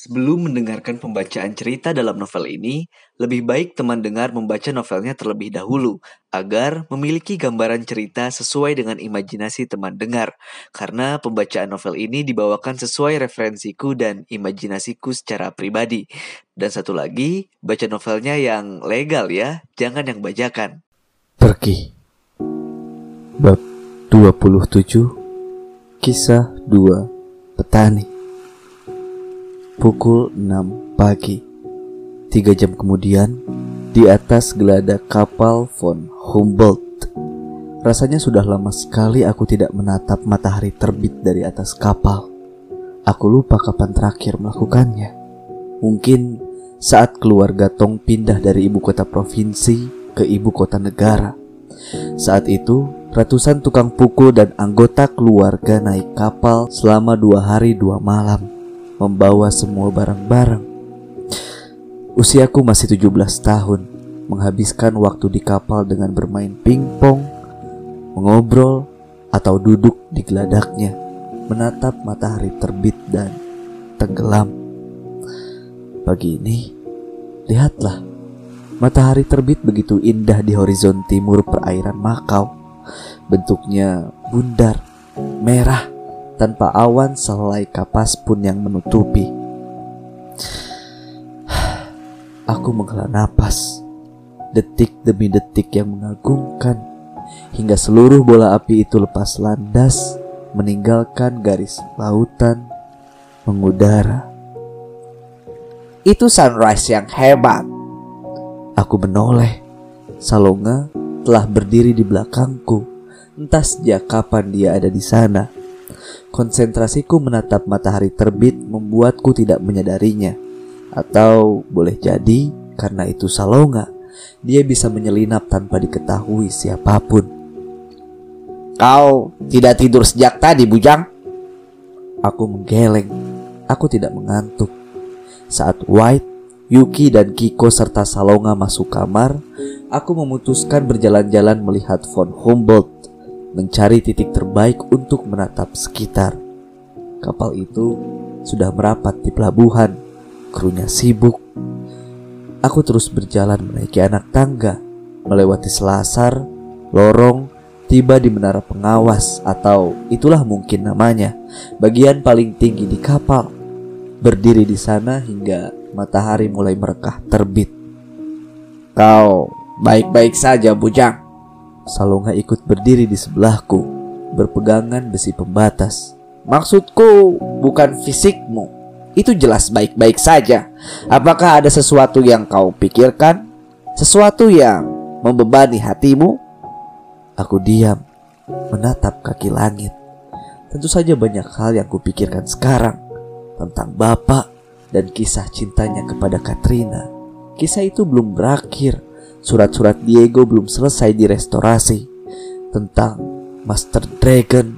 Sebelum mendengarkan pembacaan cerita dalam novel ini, lebih baik teman dengar membaca novelnya terlebih dahulu agar memiliki gambaran cerita sesuai dengan imajinasi teman dengar. Karena pembacaan novel ini dibawakan sesuai referensiku dan imajinasiku secara pribadi. Dan satu lagi, baca novelnya yang legal ya, jangan yang bajakan. Pergi Bab 27 Kisah 2 Petani Pukul 6 pagi. Tiga jam kemudian, di atas geladak kapal von Humboldt. Rasanya sudah lama sekali aku tidak menatap matahari terbit dari atas kapal. Aku lupa kapan terakhir melakukannya. Mungkin saat keluarga Tong pindah dari ibu kota provinsi ke ibu kota negara. Saat itu, ratusan tukang pukul dan anggota keluarga naik kapal selama dua hari dua malam membawa semua barang-barang. Usiaku masih 17 tahun, menghabiskan waktu di kapal dengan bermain pingpong, mengobrol, atau duduk di geladaknya, menatap matahari terbit dan tenggelam. Pagi ini, lihatlah, matahari terbit begitu indah di horizon timur perairan Makau. Bentuknya bundar, merah, tanpa awan selai kapas pun yang menutupi. Aku menghela napas, detik demi detik yang mengagumkan, hingga seluruh bola api itu lepas landas, meninggalkan garis lautan, mengudara. Itu sunrise yang hebat. Aku menoleh. Salonga telah berdiri di belakangku. Entah sejak kapan dia ada di sana. Konsentrasiku menatap matahari terbit membuatku tidak menyadarinya. Atau boleh jadi karena itu Salonga, dia bisa menyelinap tanpa diketahui siapa pun. Kau tidak tidur sejak tadi, Bujang? Aku menggeleng. Aku tidak mengantuk. Saat White, Yuki dan Kiko serta Salonga masuk kamar, aku memutuskan berjalan-jalan melihat von Humboldt mencari titik terbaik untuk menatap sekitar. Kapal itu sudah merapat di pelabuhan, krunya sibuk. Aku terus berjalan menaiki anak tangga, melewati selasar, lorong, tiba di menara pengawas atau itulah mungkin namanya, bagian paling tinggi di kapal. Berdiri di sana hingga matahari mulai merekah terbit. Kau baik-baik saja, Bujang. Salonga ikut berdiri di sebelahku, berpegangan besi pembatas. Maksudku bukan fisikmu. Itu jelas baik-baik saja. Apakah ada sesuatu yang kau pikirkan? Sesuatu yang membebani hatimu? Aku diam, menatap kaki langit. Tentu saja banyak hal yang kupikirkan sekarang tentang bapak dan kisah cintanya kepada Katrina. Kisah itu belum berakhir Surat-surat Diego belum selesai direstorasi. Tentang Master Dragon,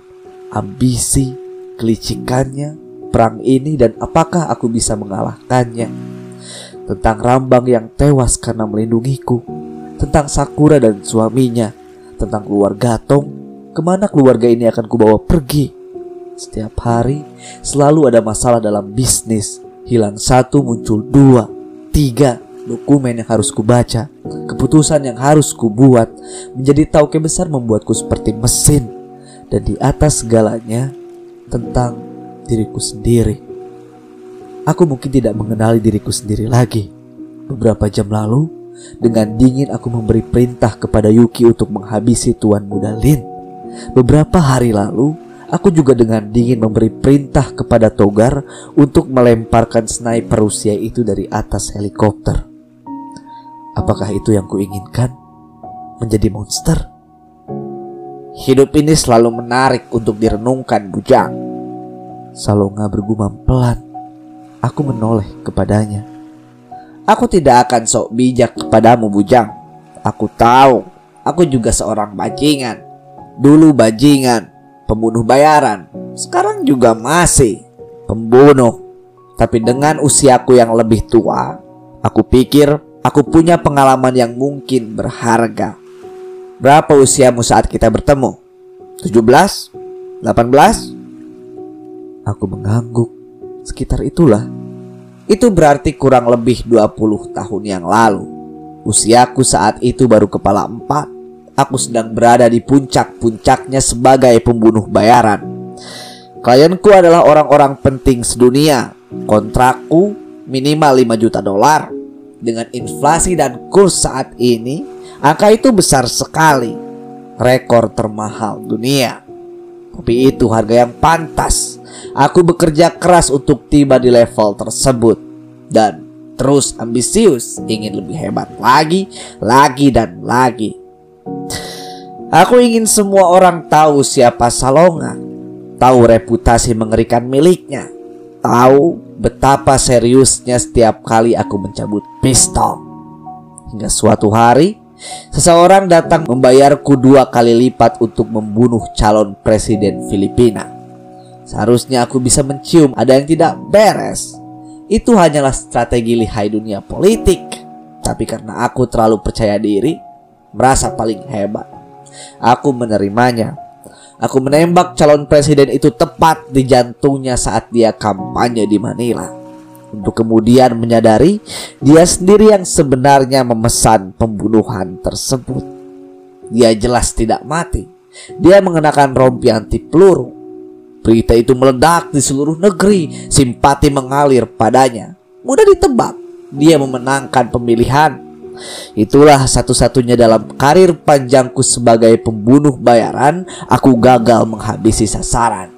ambisi, kelicikannya, perang ini dan apakah aku bisa mengalahkannya. Tentang Rambang yang tewas karena melindungiku, tentang Sakura dan suaminya, tentang keluarga Tong, ke mana keluarga ini akan kubawa pergi. Setiap hari selalu ada masalah dalam bisnis, hilang satu muncul dua, tiga, dokumen yang harus kubaca, keputusan yang harus kubuat, menjadi tauke besar membuatku seperti mesin. Dan di atas segalanya, tentang diriku sendiri. Aku mungkin tidak mengenali diriku sendiri lagi. Beberapa jam lalu, dengan dingin aku memberi perintah kepada Yuki untuk menghabisi Tuan Muda Lin. Beberapa hari lalu, aku juga dengan dingin memberi perintah kepada Togar untuk melemparkan sniper Rusia itu dari atas helikopter. Apakah itu yang kuinginkan? Menjadi monster? Hidup ini selalu menarik untuk direnungkan, Bujang. Salonga bergumam pelan. Aku menoleh kepadanya. Aku tidak akan sok bijak kepadamu, Bujang. Aku tahu, aku juga seorang bajingan. Dulu bajingan, pembunuh bayaran. Sekarang juga masih pembunuh. Tapi dengan usiaku yang lebih tua, aku pikir Aku punya pengalaman yang mungkin berharga. Berapa usiamu saat kita bertemu? 17? 18? Aku mengangguk. Sekitar itulah. Itu berarti kurang lebih 20 tahun yang lalu. Usiaku saat itu baru kepala empat. Aku sedang berada di puncak-puncaknya sebagai pembunuh bayaran. Klienku adalah orang-orang penting sedunia. Kontrakku minimal 5 juta dolar. Dengan inflasi dan kurs saat ini, angka itu besar sekali. Rekor termahal dunia. Tapi itu harga yang pantas. Aku bekerja keras untuk tiba di level tersebut dan terus ambisius ingin lebih hebat lagi, lagi dan lagi. Aku ingin semua orang tahu siapa Salonga, tahu reputasi mengerikan miliknya, tahu betapa seriusnya setiap kali aku mencabut pistol. Hingga suatu hari, seseorang datang membayarku dua kali lipat untuk membunuh calon presiden Filipina. Seharusnya aku bisa mencium ada yang tidak beres. Itu hanyalah strategi lihai dunia politik. Tapi karena aku terlalu percaya diri, merasa paling hebat, aku menerimanya. Aku menembak calon presiden itu tepat di jantungnya saat dia kampanye di Manila. Untuk kemudian menyadari dia sendiri yang sebenarnya memesan pembunuhan tersebut. Dia jelas tidak mati. Dia mengenakan rompi anti peluru Berita itu meledak di seluruh negeri, simpati mengalir padanya. Mudah ditebak, dia memenangkan pemilihan. Itulah satu-satunya dalam karir panjangku sebagai pembunuh bayaran, aku gagal menghabisi sasaran.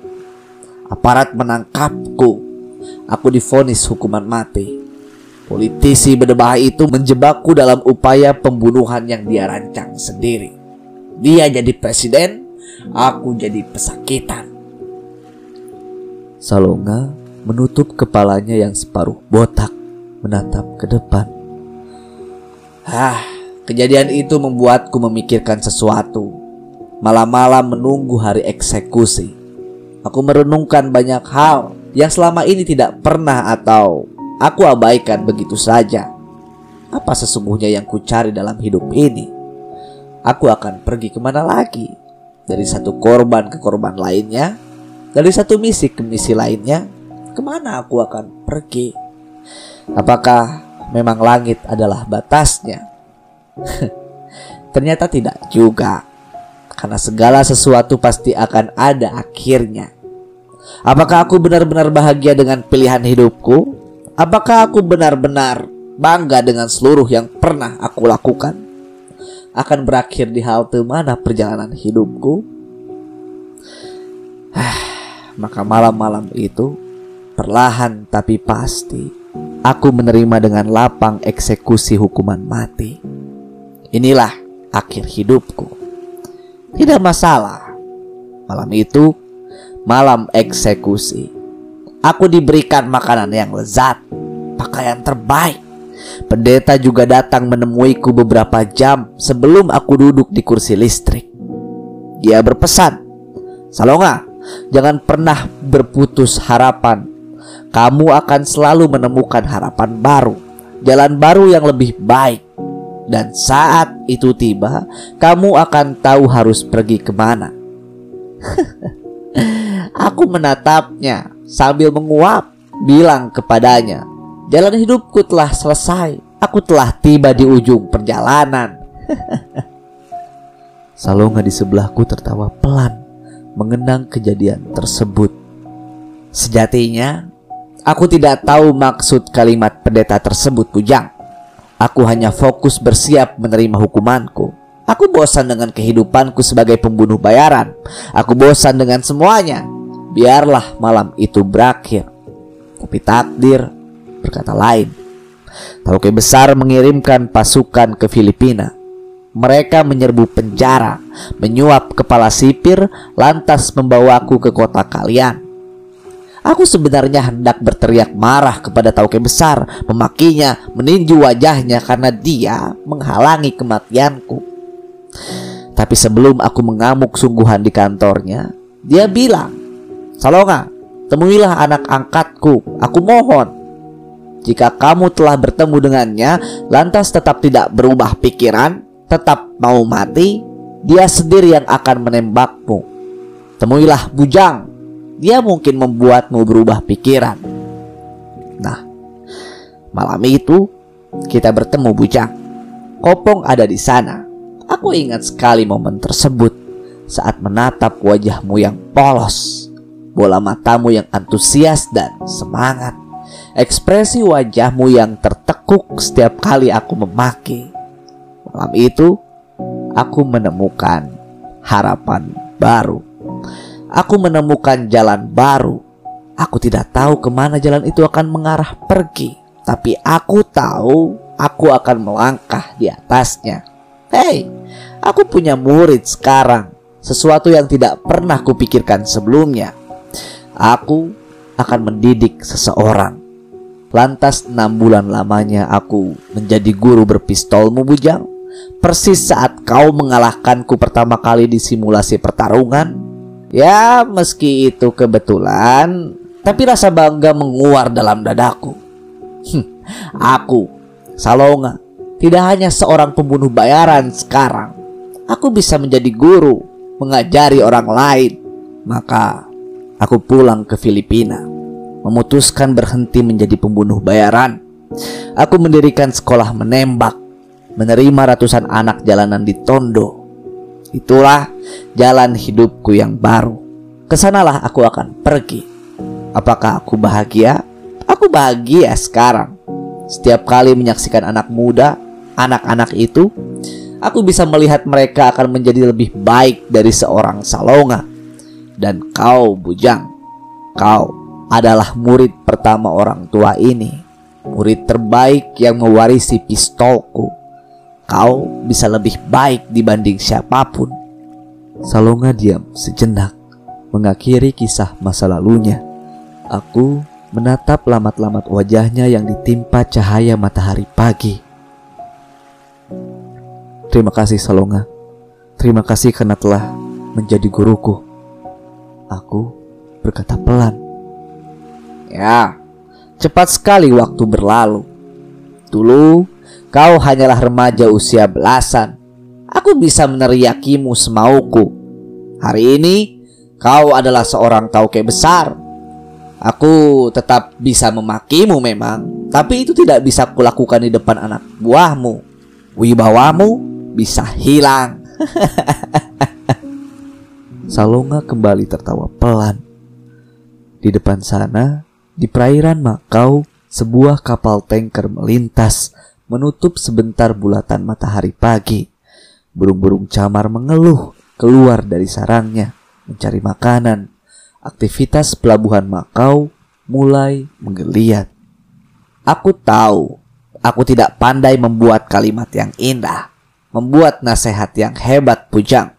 Aparat menangkapku. Aku difonis hukuman mati. Politisi berdebah itu menjebakku dalam upaya pembunuhan yang dia rancang sendiri. Dia jadi presiden, aku jadi pesakitan. Salonga menutup kepalanya yang separuh botak menatap ke depan. Hah, kejadian itu membuatku memikirkan sesuatu. Malam-malam menunggu hari eksekusi. Aku merenungkan banyak hal yang selama ini tidak pernah atau aku abaikan begitu saja. Apa sesungguhnya yang ku cari dalam hidup ini? Aku akan pergi ke mana lagi? Dari satu korban ke korban lainnya dari satu misi ke misi lainnya, ke mana aku akan pergi? Apakah memang langit adalah batasnya? Ternyata tidak juga, karena segala sesuatu pasti akan ada akhirnya. Apakah aku benar-benar bahagia dengan pilihan hidupku? Apakah aku benar-benar bangga dengan seluruh yang pernah aku lakukan? Akan berakhir di halte mana perjalanan hidupku? Maka malam-malam itu perlahan tapi pasti aku menerima dengan lapang eksekusi hukuman mati. Inilah akhir hidupku. Tidak masalah. Malam itu malam eksekusi. Aku diberikan makanan yang lezat, pakaian terbaik. Pendeta juga datang menemuiku beberapa jam sebelum aku duduk di kursi listrik. Dia berpesan, "Salonga, Jangan pernah berputus harapan. Kamu akan selalu menemukan harapan baru, jalan baru yang lebih baik. Dan saat itu tiba, kamu akan tahu harus pergi ke mana. Aku menatapnya sambil menguap, bilang kepadanya, "Jalan hidupku telah selesai. Aku telah tiba di ujung perjalanan." Salonga di sebelahku tertawa pelan mengenang kejadian tersebut. Sejatinya, aku tidak tahu maksud kalimat pendeta tersebut, Bujang. Aku hanya fokus bersiap menerima hukumanku. Aku bosan dengan kehidupanku sebagai pembunuh bayaran. Aku bosan dengan semuanya. Biarlah malam itu berakhir. Tapi takdir berkata lain. Tauke besar mengirimkan pasukan ke Filipina mereka menyerbu penjara, menyuap kepala sipir, lantas membawaku ke kota kalian. Aku sebenarnya hendak berteriak marah kepada Tauke besar, memakinya, meninju wajahnya karena dia menghalangi kematianku. Tapi sebelum aku mengamuk sungguhan di kantornya, dia bilang, Salonga, temuilah anak angkatku, aku mohon. Jika kamu telah bertemu dengannya, lantas tetap tidak berubah pikiran, tetap mau mati, dia sendiri yang akan menembakmu. Temuilah bujang, dia mungkin membuatmu berubah pikiran. Nah, Malam itu kita bertemu Bujang. Kopong ada di sana. Aku ingat sekali momen tersebut saat menatap wajahmu yang polos, bola matamu yang antusias dan semangat, ekspresi wajahmu yang tertekuk setiap kali aku memaki. Malam itu, aku menemukan harapan baru. Aku menemukan jalan baru. Aku tidak tahu ke mana jalan itu akan mengarah pergi, tapi aku tahu aku akan melangkah di atasnya. Hei, aku punya murid sekarang. Sesuatu yang tidak pernah kupikirkan sebelumnya. Aku akan mendidik seseorang. Lantas enam bulan lamanya aku menjadi guru berpistolmu bujang. Persis saat kau mengalahkanku pertama kali di simulasi pertarungan. Ya meski itu kebetulan, tapi rasa bangga menguar dalam dadaku. aku, Salonga, tidak hanya seorang pembunuh bayaran sekarang. Aku bisa menjadi guru, mengajari orang lain. Maka aku pulang ke Filipina, memutuskan berhenti menjadi pembunuh bayaran. Aku mendirikan sekolah menembak, menerima ratusan anak jalanan di Tondo. Itulah jalan hidupku yang baru. Ke sanalah aku akan pergi. Apakah aku bahagia? Aku bahagia sekarang. Setiap kali menyaksikan anak muda, anak-anak itu, aku bisa melihat mereka akan menjadi lebih baik dari seorang salonga. Dan kau, Bujang, kau adalah murid pertama orang tua ini, murid terbaik yang mewarisi pistolku. Kau bisa lebih baik dibanding siapa pun. Salonga diam sejenak, mengakhiri kisah masa lalunya. Aku menatap lamat-lamat wajahnya yang ditimpa cahaya matahari pagi. Terima kasih Salonga. Terima kasih karena telah menjadi guruku. Aku berkata pelan. Ya, cepat sekali waktu berlalu. Dulu kau hanyalah remaja usia belasan. Aku bisa meneriakimu semauku. Hari ini kau adalah seorang tauke besar Aku tetap bisa memakimu memang, tapi itu tidak bisa kulakukan di depan anak buahmu. Wibawamu bisa hilang. Salonga kembali tertawa pelan. Di depan sana, di perairan Makau, sebuah kapal tanker melintas, menutup sebentar bulatan matahari pagi. Burung-burung camar mengeluh keluar dari sarangnya, mencari makanan aktivitas pelabuhan Makau mulai menggeliat. Aku tahu, aku tidak pandai membuat kalimat yang indah, membuat nasihat yang hebat pujang.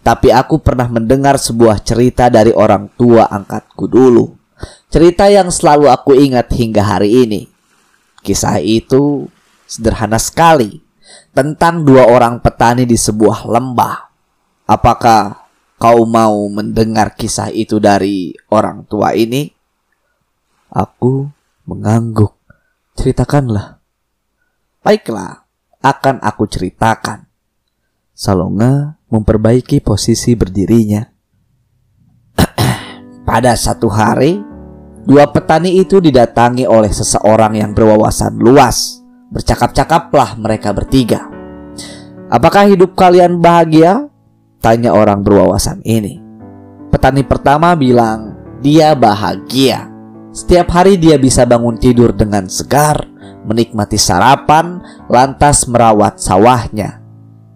Tapi aku pernah mendengar sebuah cerita dari orang tua angkatku dulu. Cerita yang selalu aku ingat hingga hari ini. Kisah itu sederhana sekali tentang dua orang petani di sebuah lembah. Apakah Kau mau mendengar kisah itu dari orang tua ini? Aku mengangguk. Ceritakanlah. Baiklah, akan aku ceritakan. Salonga memperbaiki posisi berdirinya. Pada satu hari, dua petani itu didatangi oleh seseorang yang berwawasan luas. Bercakap-cakaplah mereka bertiga. Apakah hidup kalian bahagia? Tanya orang berwawasan ini. Petani pertama bilang dia bahagia. Setiap hari dia bisa bangun tidur dengan segar, menikmati sarapan, lantas merawat sawahnya.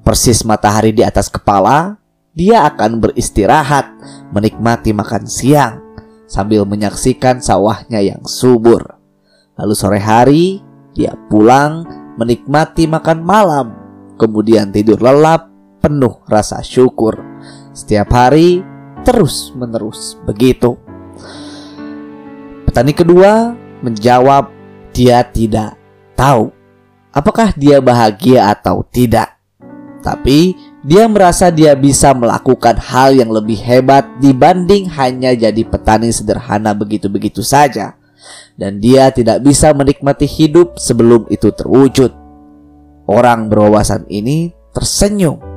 Persis matahari di atas kepala, dia akan beristirahat, menikmati makan siang, sambil menyaksikan sawahnya yang subur. Lalu sore hari, dia pulang, menikmati makan malam, kemudian tidur lelap penuh rasa syukur. Setiap hari terus menerus begitu. Petani kedua menjawab dia tidak tahu apakah dia bahagia atau tidak. Tapi dia merasa dia bisa melakukan hal yang lebih hebat dibanding hanya jadi petani sederhana begitu-begitu saja. Dan dia tidak bisa menikmati hidup sebelum itu terwujud. Orang berwawasan ini tersenyum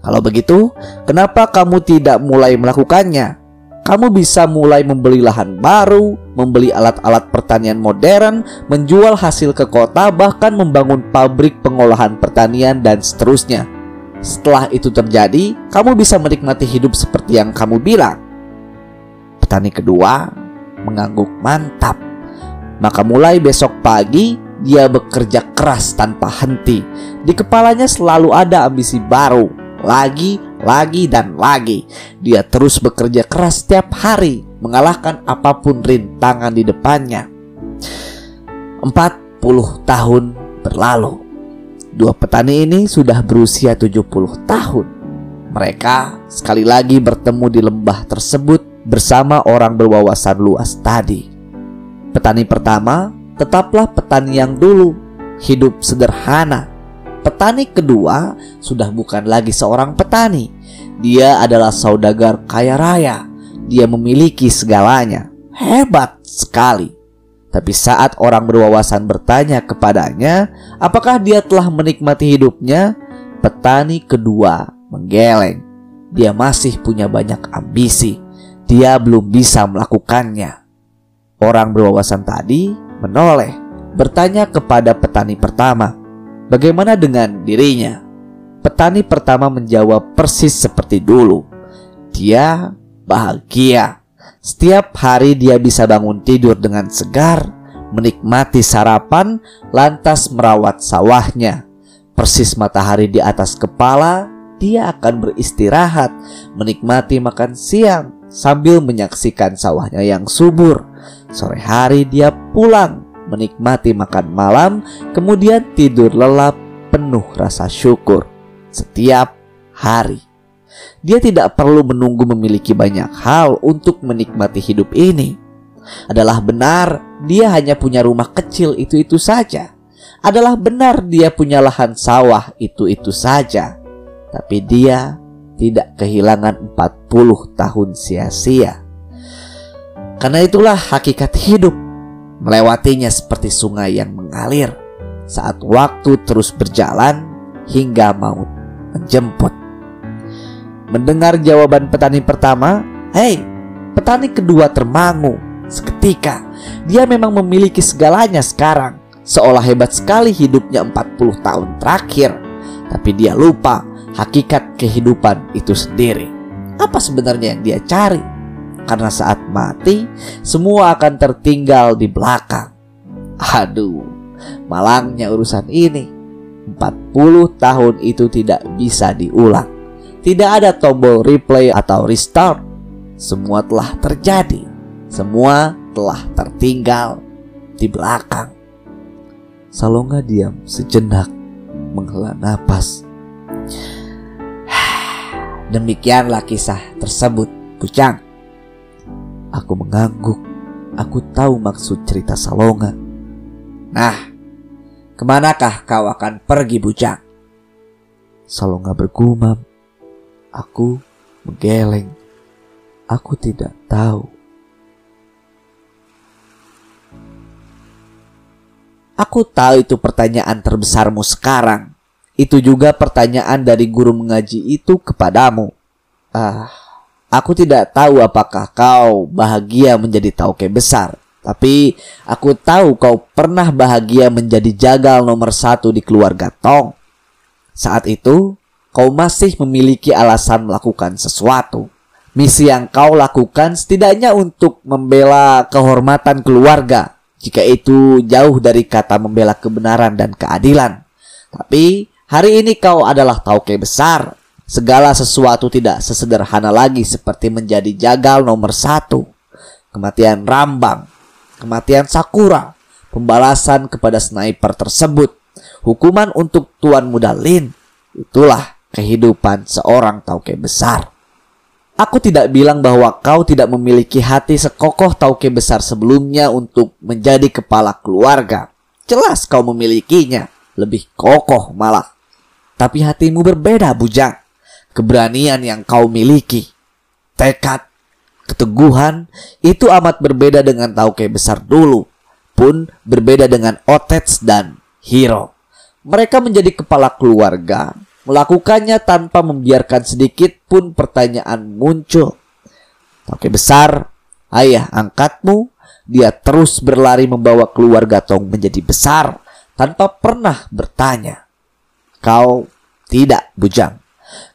kalau begitu, kenapa kamu tidak mulai melakukannya? kamu bisa mulai membeli lahan baru, membeli alat-alat pertanian modern, menjual hasil ke kota, bahkan membangun pabrik pengolahan pertanian dan seterusnya. Setelah itu terjadi, kamu bisa menikmati hidup seperti yang kamu bilang. Petani kedua mengangguk mantap. Maka mulai besok pagi, dia bekerja keras tanpa henti. Di kepalanya selalu ada ambisi baru, lagi, lagi, dan lagi. Dia terus bekerja keras setiap hari, mengalahkan apa pun rintangan di depannya. 40 tahun berlalu. Dua petani ini sudah berusia 70 tahun. Mereka sekali lagi bertemu di lembah tersebut bersama orang berwawasan luas tadi. Petani pertama tetaplah petani yang dulu, hidup sederhana, Petani kedua sudah bukan lagi seorang petani. Dia adalah saudagar kaya raya. Dia memiliki segalanya. Hebat sekali. Tapi saat orang berwawasan bertanya kepadanya, apakah dia telah menikmati hidupnya? Petani kedua menggeleng. Dia masih punya banyak ambisi. Dia belum bisa melakukannya. Orang berwawasan tadi menoleh, bertanya kepada petani pertama, Bagaimana dengan dirinya? Petani pertama menjawab persis seperti dulu. Dia bahagia. Setiap hari dia bisa bangun tidur dengan segar, menikmati sarapan, lantas merawat sawahnya. Persis matahari di atas kepala, dia akan beristirahat, menikmati makan siang sambil menyaksikan sawahnya yang subur. Sore hari dia pulang menikmati makan malam, kemudian tidur lelap penuh rasa syukur setiap hari. Dia tidak perlu menunggu memiliki banyak hal untuk menikmati hidup ini. Adalah benar, dia hanya punya rumah kecil itu-itu saja. Adalah benar, dia punya lahan sawah itu-itu saja. Tapi dia tidak kehilangan 40 tahun sia-sia. Karena itulah hakikat hidup melewatinya seperti sungai yang mengalir saat waktu terus berjalan hingga maut menjemput. Mendengar jawaban petani pertama, hei, petani kedua termangu. Seketika, dia memang memiliki segalanya sekarang. Seolah hebat sekali hidupnya 40 tahun terakhir. Tapi dia lupa hakikat kehidupan itu sendiri. Apa sebenarnya yang dia cari? karena saat mati semua akan tertinggal di belakang. Aduh, malangnya urusan ini. 40 tahun itu tidak bisa diulang. Tidak ada tombol replay atau restart. Semua telah terjadi. Semua telah tertinggal di belakang. Salonga diam sejenak menghela napas. Demikianlah kisah tersebut, Pucang. Aku mengangguk. Aku tahu maksud cerita Salonga. Nah, ke manakah kau akan pergi bujang? Salonga bergumam. Aku menggeleng. Aku tidak tahu. Aku tahu itu pertanyaan terbesarmu sekarang. Itu juga pertanyaan dari guru mengaji itu kepadamu. Ah, Aku tidak tahu apakah kau bahagia menjadi tauke besar. Tapi aku tahu kau pernah bahagia menjadi jagal nomor satu di keluarga Tong. Saat itu, kau masih memiliki alasan melakukan sesuatu. Misi yang kau lakukan setidaknya untuk membela kehormatan keluarga. Jika itu jauh dari kata membela kebenaran dan keadilan. Tapi hari ini kau adalah tauke besar Segala sesuatu tidak sesederhana lagi seperti menjadi jagal nomor satu. Kematian Rambang, kematian Sakura, pembalasan kepada sniper tersebut, hukuman untuk Tuan Muda Lin. Itulah kehidupan seorang tauke besar. Aku tidak bilang bahwa kau tidak memiliki hati sekokoh tauke besar sebelumnya untuk menjadi kepala keluarga. Jelas kau memilikinya, lebih kokoh malah. Tapi hatimu berbeda, Bujang keberanian yang kau miliki, tekad, keteguhan itu amat berbeda dengan Tauke besar dulu, pun berbeda dengan Otets dan Hiro. Mereka menjadi kepala keluarga, melakukannya tanpa membiarkan sedikit pun pertanyaan muncul. Oke besar, ayah angkatmu, dia terus berlari membawa keluarga Tong menjadi besar tanpa pernah bertanya. Kau tidak, Bujang.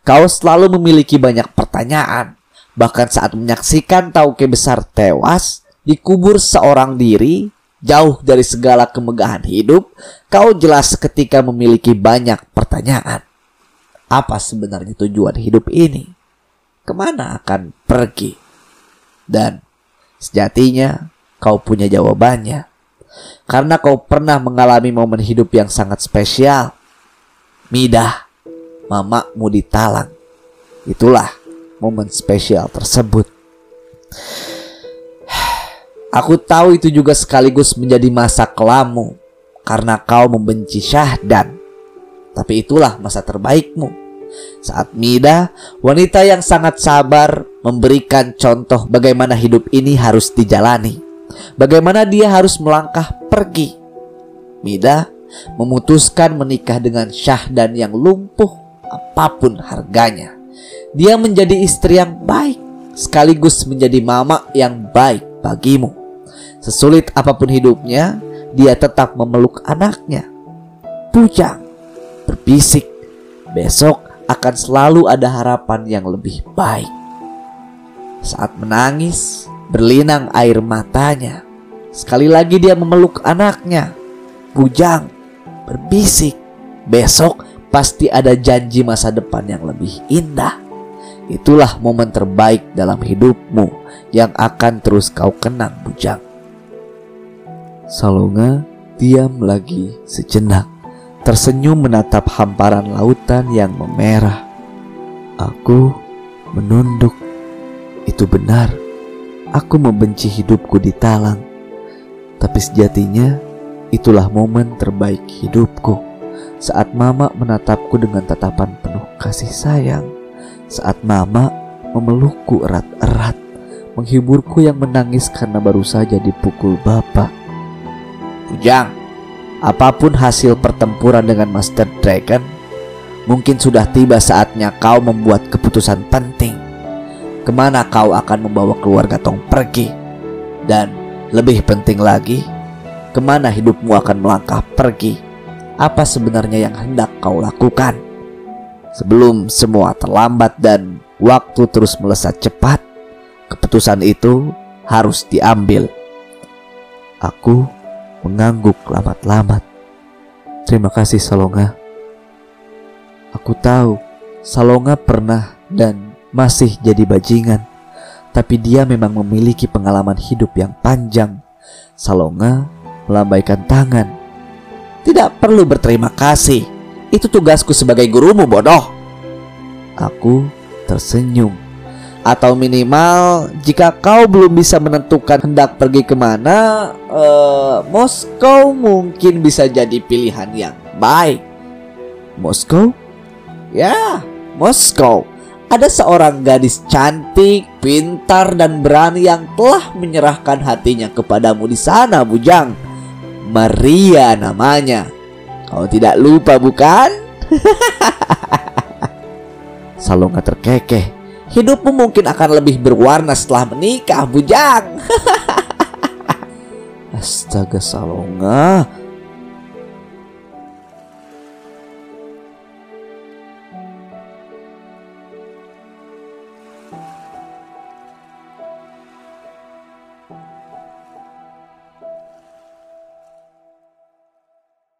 Kau selalu memiliki banyak pertanyaan. Bahkan saat menyaksikan Tauke besar tewas, dikubur seorang diri, jauh dari segala kemegahan hidup, kau jelas ketika memiliki banyak pertanyaan. Apa sebenarnya tujuan hidup ini? Ke mana akan pergi? Dan sejatinya kau punya jawabannya. Karena kau pernah mengalami momen hidup yang sangat spesial. Midah, mamamu ditalang. Itulah momen spesial tersebut. Aku tahu itu juga sekaligus menjadi masa kelamu karena kau membenci Syahdan. Tapi itulah masa terbaikmu. Saat Mida, wanita yang sangat sabar, memberikan contoh bagaimana hidup ini harus dijalani. Bagaimana dia harus melangkah pergi. Mida memutuskan menikah dengan Syahdan yang lumpuh apa pun harganya. Dia menjadi istri yang baik sekaligus menjadi mama yang baik bagimu. Sesulit apa pun hidupnya, dia tetap memeluk anaknya. Pujang berbisik, besok akan selalu ada harapan yang lebih baik. Saat menangis, berlinang air matanya. Sekali lagi dia memeluk anaknya. Pujang berbisik, besok pasti ada janji masa depan yang lebih indah. Itulah momen terbaik dalam hidupmu yang akan terus kau kenang, Bujang. Salonga diam lagi sejenak, tersenyum menatap hamparan lautan yang memerah. Aku menunduk. Itu benar. Aku membenci hidupku di talang. Tapi sejatinya itulah momen terbaik hidupku. Saat mama menatapku dengan tatapan penuh kasih sayang. Saat mama memelukku erat-erat. Menghiburku yang menangis karena baru saja dipukul bapak Bujang, apa pun hasil pertempuran dengan Master Dragon, mungkin sudah tiba saatnya kau membuat keputusan penting. Ke mana kau akan membawa keluarga Tong pergi? Dan lebih penting lagi, ke mana hidupmu akan melangkah pergi? Apa sebenarnya yang hendak kau lakukan? Sebelum semua terlambat dan waktu terus melesat cepat, keputusan itu harus diambil. Aku mengangguk lamat-lamat. Terima kasih Salonga. Aku tahu Salonga pernah dan masih jadi bajingan, tapi dia memang memiliki pengalaman hidup yang panjang. Salonga melambaikan tangan. Tidak perlu berterima kasih. Itu tugasku sebagai gurumu, bodoh. Aku tersenyum atau minimal jika kau belum bisa menentukan hendak pergi ke mana, uh, Moskow mungkin bisa jadi pilihan yang baik. Moskow? Ya, Moskow. Ada seorang gadis cantik, pintar, dan berani yang telah menyerahkan hatinya kepadamu di sana, Bujang. Maria namanya. Kau tidak lupa, bukan? Salonga terkekeh hidupmu mungkin akan lebih berwarna setelah menikah, bujang. Astaga Salonga,